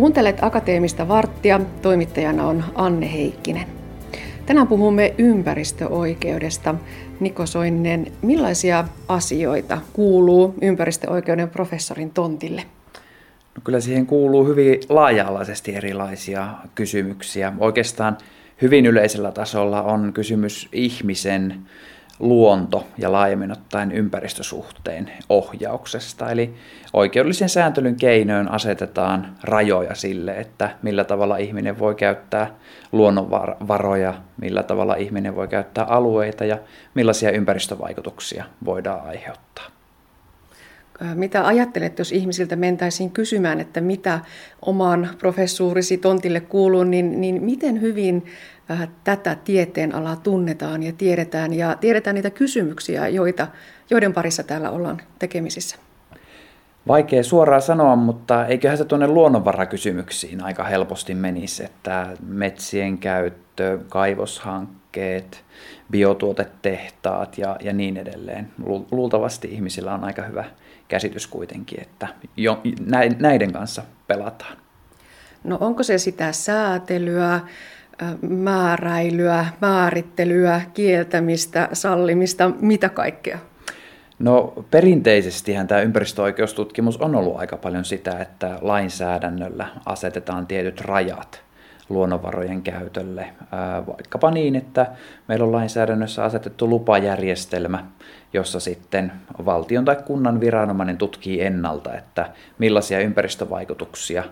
Kuuntelet Akateemista varttia. Toimittajana on Anne Heikkinen. Tänään puhumme ympäristöoikeudesta. Niko Soinen, millaisia asioita kuuluu ympäristöoikeuden professorin tontille? No kyllä siihen kuuluu hyvin laaja-alaisesti erilaisia kysymyksiä. Oikeastaan hyvin yleisellä tasolla on kysymys ihmisen luonto- ja laajemmin ottaen ympäristösuhteen ohjauksesta. Eli oikeudellisen sääntelyn keinoin asetetaan rajoja sille, että millä tavalla ihminen voi käyttää luonnonvaroja, millä tavalla ihminen voi käyttää alueita ja millaisia ympäristövaikutuksia voidaan aiheuttaa. Mitä ajattelet, jos ihmisiltä mentäisiin kysymään, että mitä oman professuurisi tontille kuuluu, niin, niin miten hyvin tätä tieteenalaa tunnetaan ja tiedetään ja tiedetään niitä kysymyksiä, joita, joiden parissa täällä ollaan tekemisissä? Vaikea suoraan sanoa, mutta eiköhän se tuonne luonnonvarakysymyksiin aika helposti menisi, että metsien käyttö, kaivoshankkeet, biotuotetehtaat ja, ja niin edelleen. Luultavasti ihmisillä on aika hyvä käsitys kuitenkin, että jo, näiden kanssa pelataan. No onko se sitä säätelyä, määräilyä, määrittelyä, kieltämistä, sallimista, mitä kaikkea? No perinteisestihän tämä ympäristöoikeustutkimus on ollut aika paljon sitä, että lainsäädännöllä asetetaan tietyt rajat luonnonvarojen käytölle. Vaikkapa niin, että meillä on lainsäädännössä asetettu lupajärjestelmä, jossa sitten valtion tai kunnan viranomainen tutkii ennalta, että millaisia ympäristövaikutuksia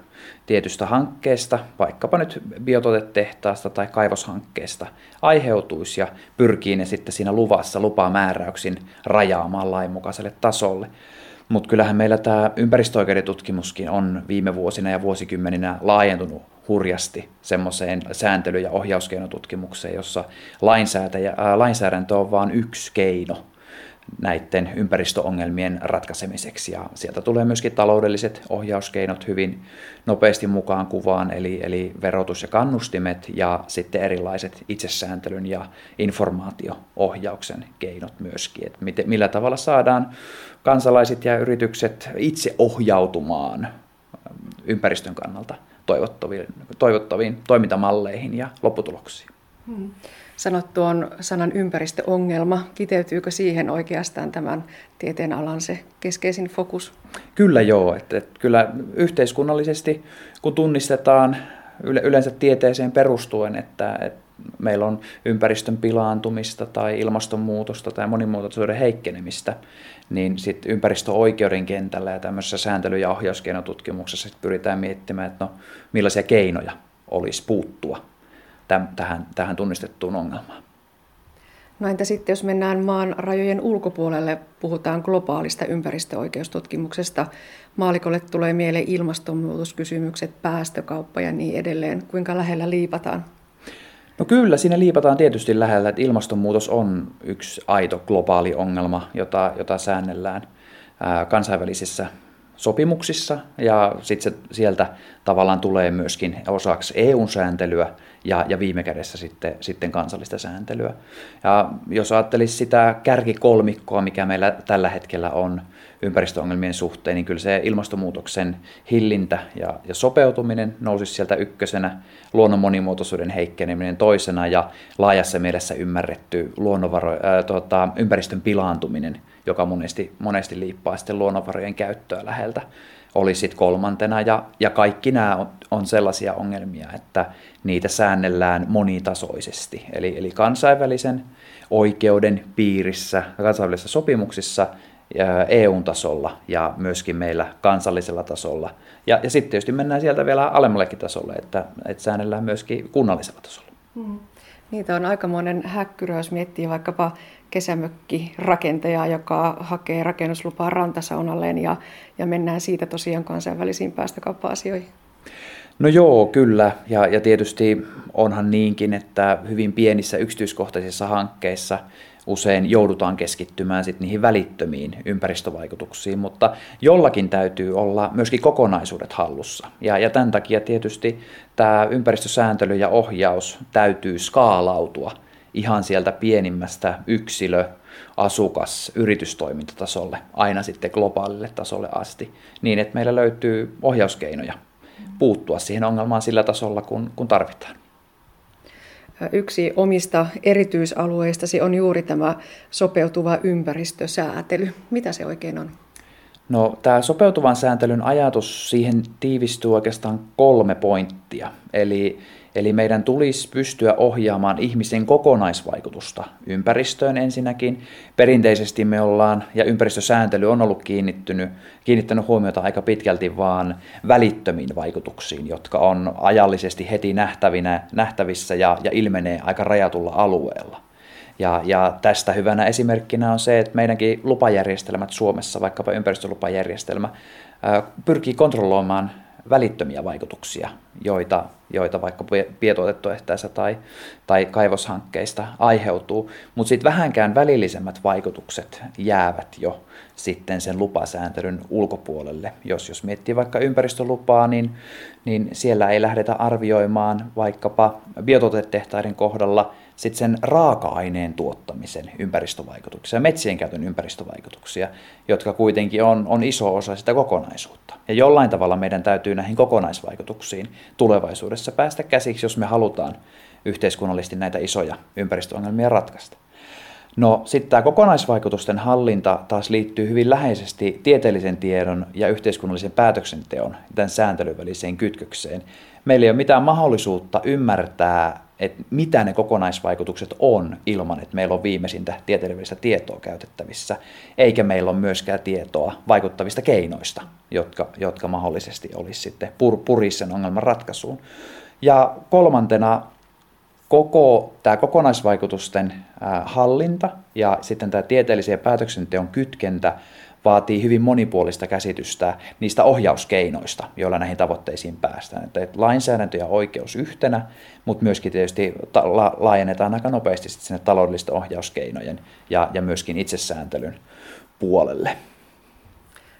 tietystä hankkeesta, vaikkapa nyt biotuotetehtaasta tai kaivoshankkeesta, aiheutuisi ja pyrkii ne sitten siinä luvassa lupamääräyksin rajaamaan lainmukaiselle tasolle. Mutta kyllähän meillä tämä ympäristöoikeuden tutkimuskin on viime vuosina ja vuosikymmeninä laajentunut hurjasti semmoiseen sääntely- ja ohjauskenotutkimukseen, jossa lainsäädäntö on vain yksi keino näiden ympäristöongelmien ratkaisemiseksi. Ja sieltä tulee myöskin taloudelliset ohjauskeinot hyvin nopeasti mukaan kuvaan, eli, eli verotus ja kannustimet ja sitten erilaiset itsesääntelyn ja informaatioohjauksen keinot myöskin. Että miten, millä tavalla saadaan kansalaiset ja yritykset itse ohjautumaan ympäristön kannalta toivottaviin, toivottaviin toimintamalleihin ja lopputuloksiin. Hmm. Sanot tuon sanan ympäristöongelma. Kiteytyykö siihen oikeastaan tämän tieteen alan se keskeisin fokus? Kyllä joo. Että, että kyllä yhteiskunnallisesti, kun tunnistetaan yleensä tieteeseen perustuen, että, että meillä on ympäristön pilaantumista tai ilmastonmuutosta tai monimuotoisuuden heikkenemistä, niin sitten ympäristöoikeuden kentällä ja tämmöisessä sääntely- ja ohjauskeinotutkimuksessa pyritään miettimään, että no, millaisia keinoja olisi puuttua tähän, tähän tunnistettuun ongelmaan. No entä sitten, jos mennään maan rajojen ulkopuolelle, puhutaan globaalista ympäristöoikeustutkimuksesta. Maalikolle tulee mieleen ilmastonmuutoskysymykset, päästökauppa ja niin edelleen. Kuinka lähellä liipataan? No kyllä, siinä liipataan tietysti lähellä, että ilmastonmuutos on yksi aito globaali ongelma, jota, jota säännellään kansainvälisissä sopimuksissa ja sitten sieltä tavallaan tulee myöskin osaksi EU-sääntelyä ja, ja viime kädessä sitten, sitten kansallista sääntelyä. Ja jos ajattelisi sitä kärkikolmikkoa, mikä meillä tällä hetkellä on ympäristöongelmien suhteen, niin kyllä se ilmastonmuutoksen hillintä ja, ja sopeutuminen nousisi sieltä ykkösenä, luonnon monimuotoisuuden heikkeneminen toisena ja laajassa mielessä ymmärretty luonnonvaro, ää, tota, ympäristön pilaantuminen, joka monesti, monesti liippaa sitten luonnonvarojen käyttöä läheltä olisi sitten kolmantena. Ja, ja kaikki nämä on, on sellaisia ongelmia, että niitä säännellään monitasoisesti. Eli, eli kansainvälisen oikeuden piirissä, kansainvälisissä sopimuksissa, EU-tasolla ja myöskin meillä kansallisella tasolla. Ja, ja sitten tietysti mennään sieltä vielä alemmallekin tasolle, että, että säännellään myöskin kunnallisella tasolla. Hmm. Niitä on aika monen häkkyrä, jos miettii vaikkapa kesämökkirakentajaa, joka hakee rakennuslupaa rantasaunalleen ja, ja mennään siitä tosiaan kansainvälisiin päästökauppa-asioihin. No joo, kyllä. Ja, ja tietysti onhan niinkin, että hyvin pienissä yksityiskohtaisissa hankkeissa usein joudutaan keskittymään sit niihin välittömiin ympäristövaikutuksiin, mutta jollakin täytyy olla myöskin kokonaisuudet hallussa. Ja, ja tämän takia tietysti tämä ympäristösääntely ja ohjaus täytyy skaalautua ihan sieltä pienimmästä yksilö, asukas, yritystoimintatasolle aina sitten globaalille tasolle asti, niin että meillä löytyy ohjauskeinoja puuttua siihen ongelmaan sillä tasolla, kun, kun tarvitaan. Yksi omista erityisalueistasi on juuri tämä sopeutuva ympäristösäätely. Mitä se oikein on? No, tämä sopeutuvan sääntelyn ajatus, siihen tiivistyy oikeastaan kolme pointtia. Eli Eli meidän tulisi pystyä ohjaamaan ihmisen kokonaisvaikutusta ympäristöön ensinnäkin. Perinteisesti me ollaan, ja ympäristösääntely on ollut kiinnittynyt, kiinnittänyt huomiota aika pitkälti vaan välittömiin vaikutuksiin, jotka on ajallisesti heti nähtävinä, nähtävissä ja, ja ilmenee aika rajatulla alueella. Ja, ja tästä hyvänä esimerkkinä on se, että meidänkin lupajärjestelmät Suomessa, vaikkapa ympäristölupajärjestelmä, pyrkii kontrolloimaan välittömiä vaikutuksia, joita, joita vaikka pietotettuehtäessä tai, tai kaivoshankkeista aiheutuu, mutta sitten vähänkään välillisemmät vaikutukset jäävät jo sitten sen lupasääntelyn ulkopuolelle. Jos, jos miettii vaikka ympäristölupaa, niin, niin siellä ei lähdetä arvioimaan vaikkapa biotuotetehtaiden kohdalla sit sen raaka-aineen tuottamisen ympäristövaikutuksia, metsien käytön ympäristövaikutuksia, jotka kuitenkin on, on iso osa sitä kokonaisuutta. Ja jollain tavalla meidän täytyy näihin kokonaisvaikutuksiin tulevaisuudessa päästä käsiksi, jos me halutaan yhteiskunnallisesti näitä isoja ympäristöongelmia ratkaista. No sitten tämä kokonaisvaikutusten hallinta taas liittyy hyvin läheisesti tieteellisen tiedon ja yhteiskunnallisen päätöksenteon tämän sääntelyn väliseen kytkökseen. Meillä ei ole mitään mahdollisuutta ymmärtää, että mitä ne kokonaisvaikutukset on ilman, että meillä on viimeisintä tieteellistä tietoa käytettävissä, eikä meillä ole myöskään tietoa vaikuttavista keinoista, jotka, jotka mahdollisesti olisi sitten pur, purisi sen ongelman ratkaisuun. Ja kolmantena koko tämä kokonaisvaikutusten hallinta ja sitten tämä tieteellisen päätöksenteon kytkentä vaatii hyvin monipuolista käsitystä niistä ohjauskeinoista, joilla näihin tavoitteisiin päästään. Että lainsäädäntö ja oikeus yhtenä, mutta myöskin tietysti laajennetaan aika nopeasti sinne taloudellisten ohjauskeinojen ja, ja myöskin itsesääntelyn puolelle.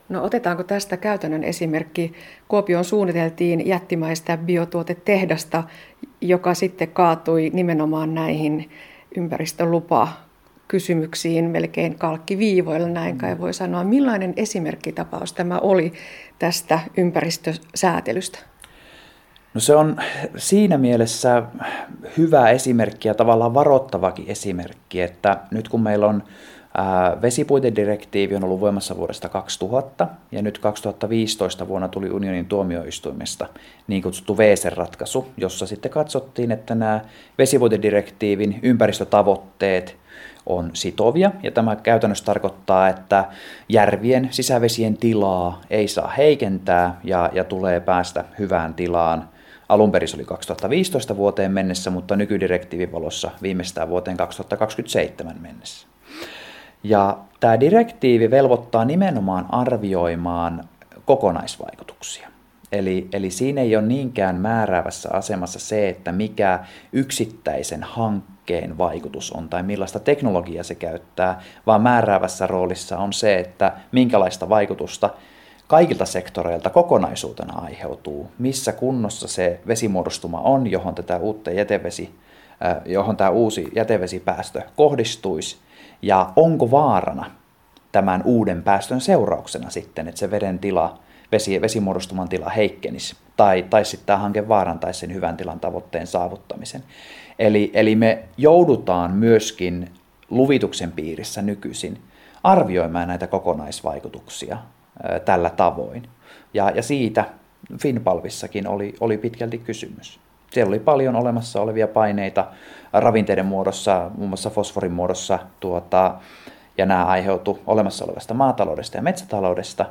No otetaanko tästä käytännön esimerkki? Kuopioon suunniteltiin jättimäistä biotuotetehdasta, joka sitten kaatui nimenomaan näihin ympäristölupa kysymyksiin melkein kalkkiviivoilla, näin kai voi sanoa. Millainen esimerkkitapaus tämä oli tästä ympäristösäätelystä? No se on siinä mielessä hyvä esimerkki ja tavallaan varoittavakin esimerkki, että nyt kun meillä on Vesipuitedirektiivi on ollut voimassa vuodesta 2000 ja nyt 2015 vuonna tuli unionin tuomioistuimesta niin kutsuttu VC-ratkaisu, jossa sitten katsottiin, että nämä vesipuitedirektiivin ympäristötavoitteet on sitovia ja tämä käytännössä tarkoittaa, että järvien sisävesien tilaa ei saa heikentää ja, ja tulee päästä hyvään tilaan. Alun perin se oli 2015 vuoteen mennessä, mutta nykydirektiivin valossa viimeistään vuoteen 2027 mennessä. Ja tämä direktiivi velvoittaa nimenomaan arvioimaan kokonaisvaikutuksia. Eli, eli siinä ei ole niinkään määräävässä asemassa se, että mikä yksittäisen hankkeen vaikutus on tai millaista teknologiaa se käyttää, vaan määräävässä roolissa on se, että minkälaista vaikutusta kaikilta sektoreilta kokonaisuutena aiheutuu, missä kunnossa se vesimuodostuma on, johon, tätä uutta jätevesi, johon tämä uusi jätevesipäästö kohdistuisi, ja onko vaarana tämän uuden päästön seurauksena sitten, että se veden tila, vesi, vesimuodostuman tila heikkenisi, tai, tai sitten tämä hanke vaarantaisi sen hyvän tilan tavoitteen saavuttamisen. Eli, eli me joudutaan myöskin luvituksen piirissä nykyisin arvioimaan näitä kokonaisvaikutuksia ää, tällä tavoin. Ja, ja siitä Finpalvissakin oli, oli pitkälti kysymys. Siellä oli paljon olemassa olevia paineita ravinteiden muodossa, muun muassa fosforin muodossa, tuota, ja nämä aiheutu olemassa olevasta maataloudesta ja metsätaloudesta.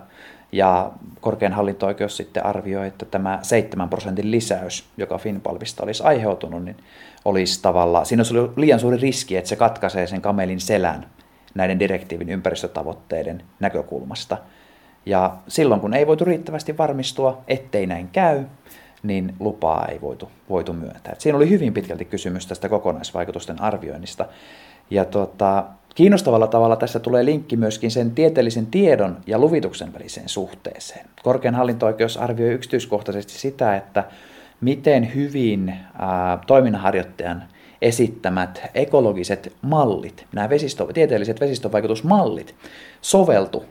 Ja korkein hallinto-oikeus sitten arvioi, että tämä 7 prosentin lisäys, joka Finpalvista olisi aiheutunut, niin olisi tavallaan, siinä olisi ollut liian suuri riski, että se katkaisee sen kamelin selän näiden direktiivin ympäristötavoitteiden näkökulmasta. Ja silloin, kun ei voitu riittävästi varmistua, ettei näin käy, niin lupaa ei voitu, voitu myöntää. Et siinä oli hyvin pitkälti kysymys tästä kokonaisvaikutusten arvioinnista. Ja tuota, kiinnostavalla tavalla tässä tulee linkki myöskin sen tieteellisen tiedon ja luvituksen väliseen suhteeseen. Korkean hallinto-oikeus arvioi yksityiskohtaisesti sitä, että miten hyvin toiminnanharjoittajan esittämät ekologiset mallit, nämä vesistö, tieteelliset vesistövaikutusmallit, soveltu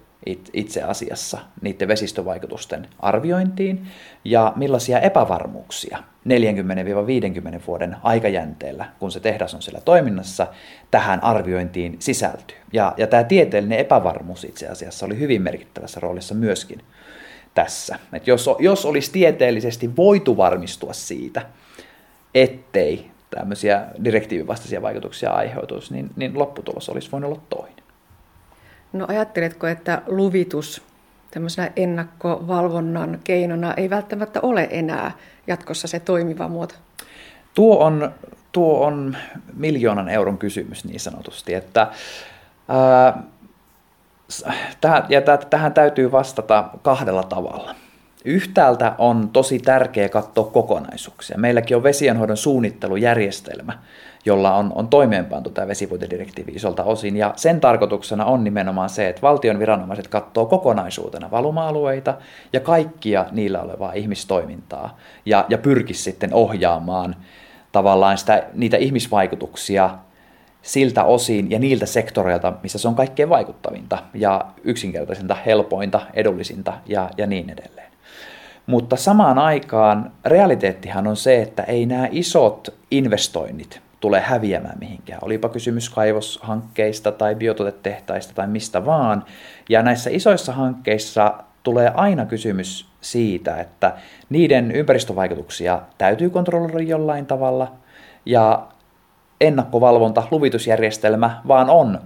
itse asiassa niiden vesistövaikutusten arviointiin ja millaisia epävarmuuksia 40-50 vuoden aikajänteellä, kun se tehdas on siellä toiminnassa, tähän arviointiin sisältyy. Ja, ja tämä tieteellinen epävarmuus itse asiassa oli hyvin merkittävässä roolissa myöskin tässä. Et jos, jos olisi tieteellisesti voitu varmistua siitä, ettei tämmöisiä direktiivivastaisia vaikutuksia aiheutuisi, niin, niin lopputulos olisi voinut olla toinen. No ajatteletko, että luvitus tämmöisenä ennakkovalvonnan keinona ei välttämättä ole enää jatkossa se toimiva muoto? Tuo on, tuo on miljoonan euron kysymys niin sanotusti, että ää, tähän, ja tähän täytyy vastata kahdella tavalla. Yhtäältä on tosi tärkeää katsoa kokonaisuuksia. Meilläkin on vesienhoidon suunnittelujärjestelmä, jolla on, on toimeenpantu tämä vesipuitedirektiivi isolta osin. Ja sen tarkoituksena on nimenomaan se, että valtion viranomaiset katsoo kokonaisuutena valuma-alueita ja kaikkia niillä olevaa ihmistoimintaa ja, ja pyrkisi sitten ohjaamaan tavallaan sitä, niitä ihmisvaikutuksia siltä osin ja niiltä sektoreilta, missä se on kaikkein vaikuttavinta ja yksinkertaisinta, helpointa, edullisinta ja, ja niin edelleen. Mutta samaan aikaan realiteettihan on se, että ei nämä isot investoinnit tule häviämään mihinkään. Olipa kysymys kaivoshankkeista tai biotuotetehtaista tai mistä vaan. Ja näissä isoissa hankkeissa tulee aina kysymys siitä, että niiden ympäristövaikutuksia täytyy kontrolloida jollain tavalla. Ja ennakkovalvonta, luvitusjärjestelmä vaan on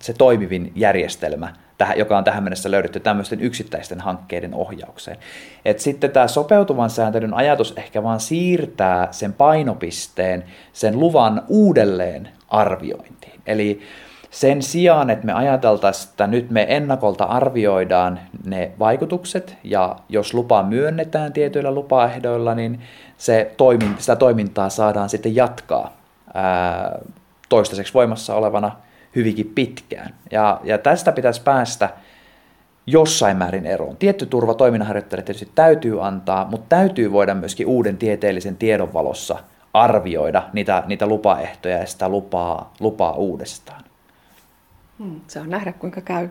se toimivin järjestelmä – joka on tähän mennessä löydetty tämmöisten yksittäisten hankkeiden ohjaukseen. Et sitten tämä sopeutuvan sääntelyn ajatus ehkä vaan siirtää sen painopisteen sen luvan uudelleen arviointiin. Eli sen sijaan, että me ajateltaisiin, että nyt me ennakolta arvioidaan ne vaikutukset ja jos lupa myönnetään tietyillä lupaehdoilla, niin se toiminta, sitä toimintaa saadaan sitten jatkaa ää, toistaiseksi voimassa olevana hyvinkin pitkään. Ja, ja tästä pitäisi päästä jossain määrin eroon. Tietty turva toiminnanharjoittajille tietysti täytyy antaa, mutta täytyy voida myöskin uuden tieteellisen tiedon valossa arvioida niitä, niitä lupaehtoja ja sitä lupaa, lupaa uudestaan. Hmm, saa nähdä, kuinka käy.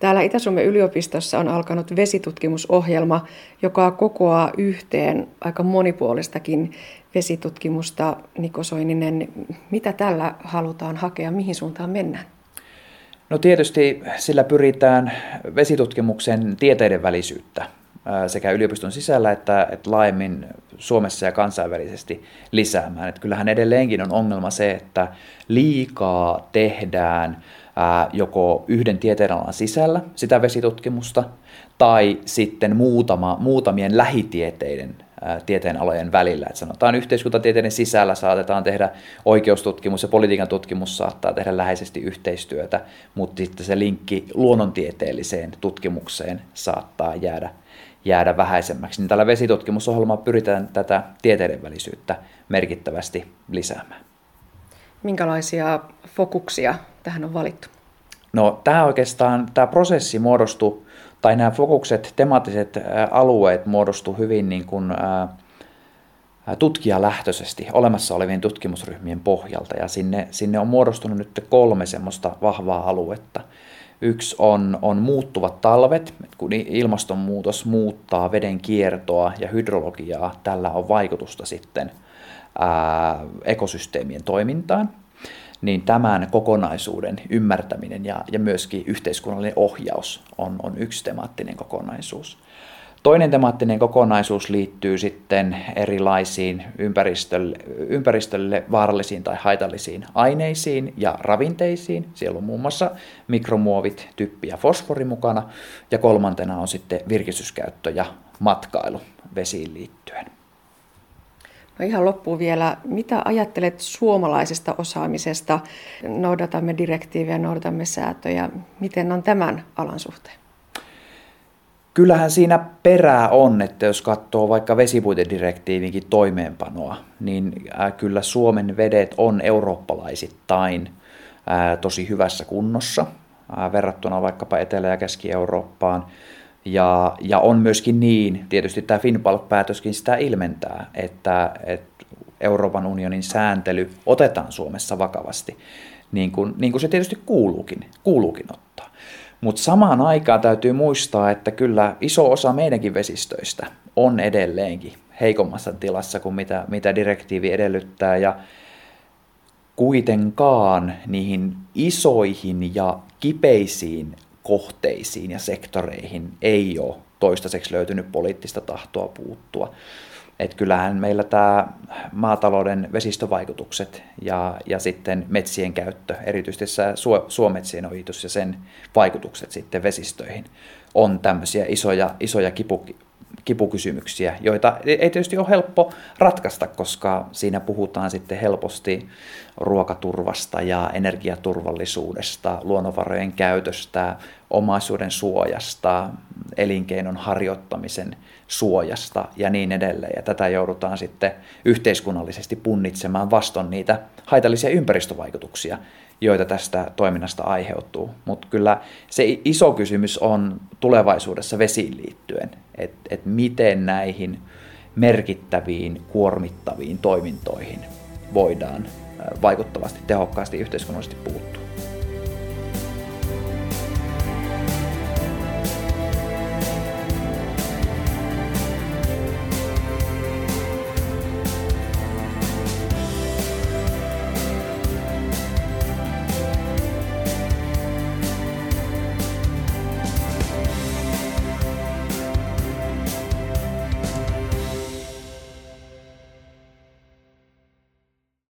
Täällä Itä-Suomen yliopistossa on alkanut vesitutkimusohjelma, joka kokoaa yhteen aika monipuolistakin vesitutkimusta. Niko Soininen, mitä tällä halutaan hakea, mihin suuntaan mennään? No tietysti sillä pyritään vesitutkimuksen tieteiden välisyyttä sekä yliopiston sisällä että, että laajemmin Suomessa ja kansainvälisesti lisäämään. Että kyllähän edelleenkin on ongelma se, että liikaa tehdään joko yhden tieteenalan sisällä sitä vesitutkimusta tai sitten muutama, muutamien lähitieteiden tieteenalojen välillä. Et sanotaan yhteiskuntatieteiden sisällä saatetaan tehdä oikeustutkimus ja politiikan tutkimus saattaa tehdä läheisesti yhteistyötä, mutta sitten se linkki luonnontieteelliseen tutkimukseen saattaa jäädä, jäädä vähäisemmäksi. Niin tällä vesitutkimusohjelmalla pyritään tätä tieteiden välisyyttä merkittävästi lisäämään. Minkälaisia fokuksia tähän on valittu? No tämä oikeastaan, tämä prosessi muodostui tai nämä fokukset, temaattiset alueet muodostu hyvin niin kuin, tutkijalähtöisesti olemassa olevien tutkimusryhmien pohjalta ja sinne, sinne on muodostunut nyt kolme semmoista vahvaa aluetta. Yksi on, on muuttuvat talvet, kun ilmastonmuutos muuttaa veden kiertoa ja hydrologiaa, tällä on vaikutusta sitten ekosysteemien toimintaan niin tämän kokonaisuuden ymmärtäminen ja, ja myöskin yhteiskunnallinen ohjaus on, on yksi temaattinen kokonaisuus. Toinen temaattinen kokonaisuus liittyy sitten erilaisiin ympäristölle, ympäristölle vaarallisiin tai haitallisiin aineisiin ja ravinteisiin. Siellä on muun muassa mikromuovit, typpi ja fosfori mukana. Ja kolmantena on sitten virkistyskäyttö ja matkailu vesiin liittyen. No ihan loppuun vielä, mitä ajattelet suomalaisesta osaamisesta? Noudatamme direktiivejä, noudatamme säätöjä. Miten on tämän alan suhteen? Kyllähän siinä perää on, että jos katsoo vaikka vesipuitedirektiivinkin toimeenpanoa, niin kyllä Suomen vedet on eurooppalaisittain tosi hyvässä kunnossa verrattuna vaikkapa Etelä- ja Keski-Eurooppaan. Ja, ja on myöskin niin, tietysti tämä Finpalk-päätöskin sitä ilmentää, että, että Euroopan unionin sääntely otetaan Suomessa vakavasti, niin kuin, niin kuin se tietysti kuuluukin, kuuluukin ottaa. Mutta samaan aikaan täytyy muistaa, että kyllä iso osa meidänkin vesistöistä on edelleenkin heikommassa tilassa kuin mitä, mitä direktiivi edellyttää. Ja kuitenkaan niihin isoihin ja kipeisiin kohteisiin ja sektoreihin ei ole toistaiseksi löytynyt poliittista tahtoa puuttua. Et kyllähän meillä tämä maatalouden vesistövaikutukset ja, ja sitten metsien käyttö, erityisesti suo, suometsien ohitus ja sen vaikutukset sitten vesistöihin, on tämmöisiä isoja, isoja kipu, kipukysymyksiä, joita ei tietysti ole helppo ratkaista, koska siinä puhutaan sitten helposti ruokaturvasta ja energiaturvallisuudesta, luonnonvarojen käytöstä, omaisuuden suojasta, elinkeinon harjoittamisen suojasta ja niin edelleen. Ja tätä joudutaan sitten yhteiskunnallisesti punnitsemaan vaston niitä haitallisia ympäristövaikutuksia, joita tästä toiminnasta aiheutuu. Mutta kyllä se iso kysymys on tulevaisuudessa vesiin liittyen, että et miten näihin merkittäviin, kuormittaviin toimintoihin voidaan vaikuttavasti, tehokkaasti yhteiskunnallisesti puuttua.